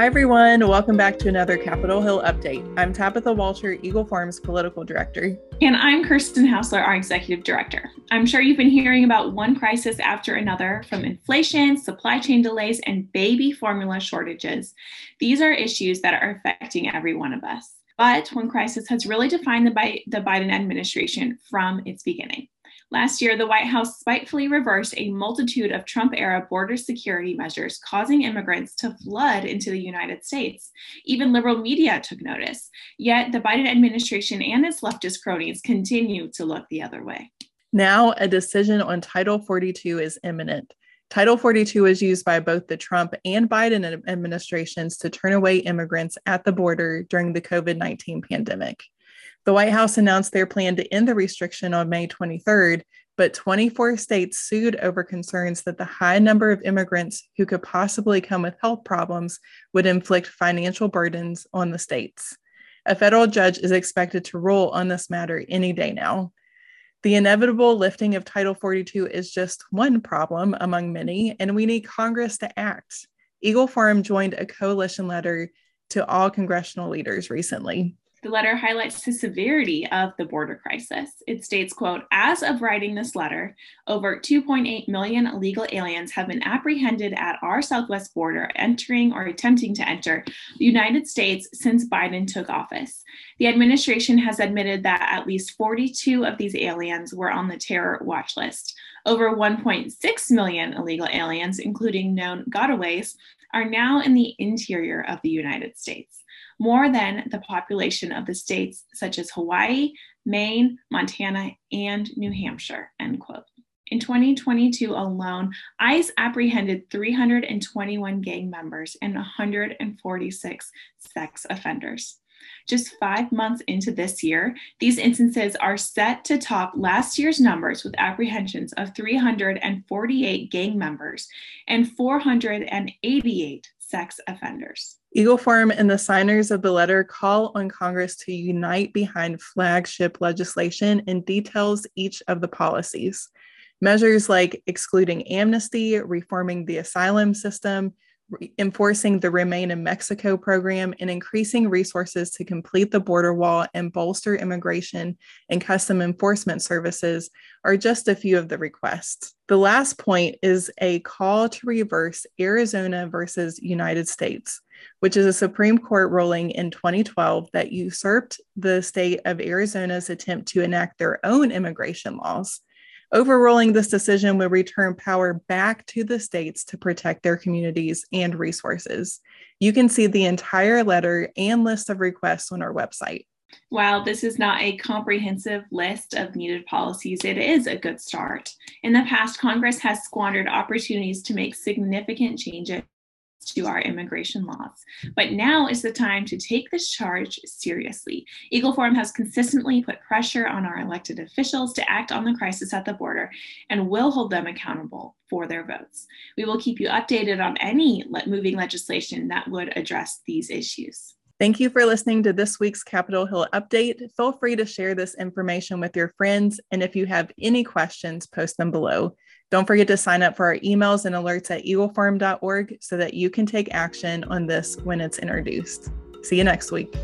Hi, everyone. Welcome back to another Capitol Hill update. I'm Tabitha Walter, Eagle Forum's political director. And I'm Kirsten Hausler, our executive director. I'm sure you've been hearing about one crisis after another from inflation, supply chain delays, and baby formula shortages. These are issues that are affecting every one of us. But one crisis has really defined the, Biden administration from its beginning. Last year, the White House spitefully reversed a multitude of Trump era border security measures, causing immigrants to flood into the United States. Even liberal media took notice. Yet the Biden administration and its leftist cronies continue to look the other way. Now, a decision on Title 42 is imminent. Title 42 is used by both the Trump and Biden administrations to turn away immigrants at the border during the COVID 19 pandemic. The White House announced their plan to end the restriction on May 23rd, but 24 states sued over concerns that the high number of immigrants who could possibly come with health problems would inflict financial burdens on the states. A federal judge is expected to rule on this matter any day now. The inevitable lifting of Title 42 is just one problem among many, and we need Congress to act. Eagle Forum joined a coalition letter to all congressional leaders recently. The letter highlights the severity of the border crisis. It states, quote, as of writing this letter, over 2.8 million illegal aliens have been apprehended at our southwest border, entering or attempting to enter the United States since Biden took office. The administration has admitted that at least 42 of these aliens were on the terror watch list. Over 1.6 million illegal aliens, including known gotaways, are now in the interior of the United States more than the population of the states such as Hawaii, Maine, Montana, and New Hampshire, end quote. In 2022 alone, ICE apprehended 321 gang members and 146 sex offenders. Just five months into this year, these instances are set to top last year's numbers with apprehensions of 348 gang members and 488 sex offenders. Eagle Forum and the signers of the letter call on Congress to unite behind flagship legislation and details each of the policies. Measures like excluding amnesty, reforming the asylum system, enforcing the Remain in Mexico program, and increasing resources to complete the border wall and bolster immigration and custom enforcement services are just a few of the requests. The last point is a call to reverse Arizona versus United States, which is a Supreme Court ruling in 2012 that usurped the state of Arizona's attempt to enact their own immigration laws. Overruling this decision would return power back to the states to protect their communities and resources. You can see the entire letter and list of requests on our website. While this is not a comprehensive list of needed policies, it is a good start. In the past, Congress has squandered opportunities to make significant changes to our immigration laws. But now is the time to take this charge seriously. Eagle Forum has consistently put pressure on our elected officials to act on the crisis at the border and will hold them accountable for their votes. We will keep you updated on any moving legislation that would address these issues. Thank you for listening to this week's Capitol Hill update. Feel free to share this information with your friends. And if you have any questions, post them below. Don't forget to sign up for our emails and alerts at eagleforum.org so that you can take action on this when it's introduced. See you next week.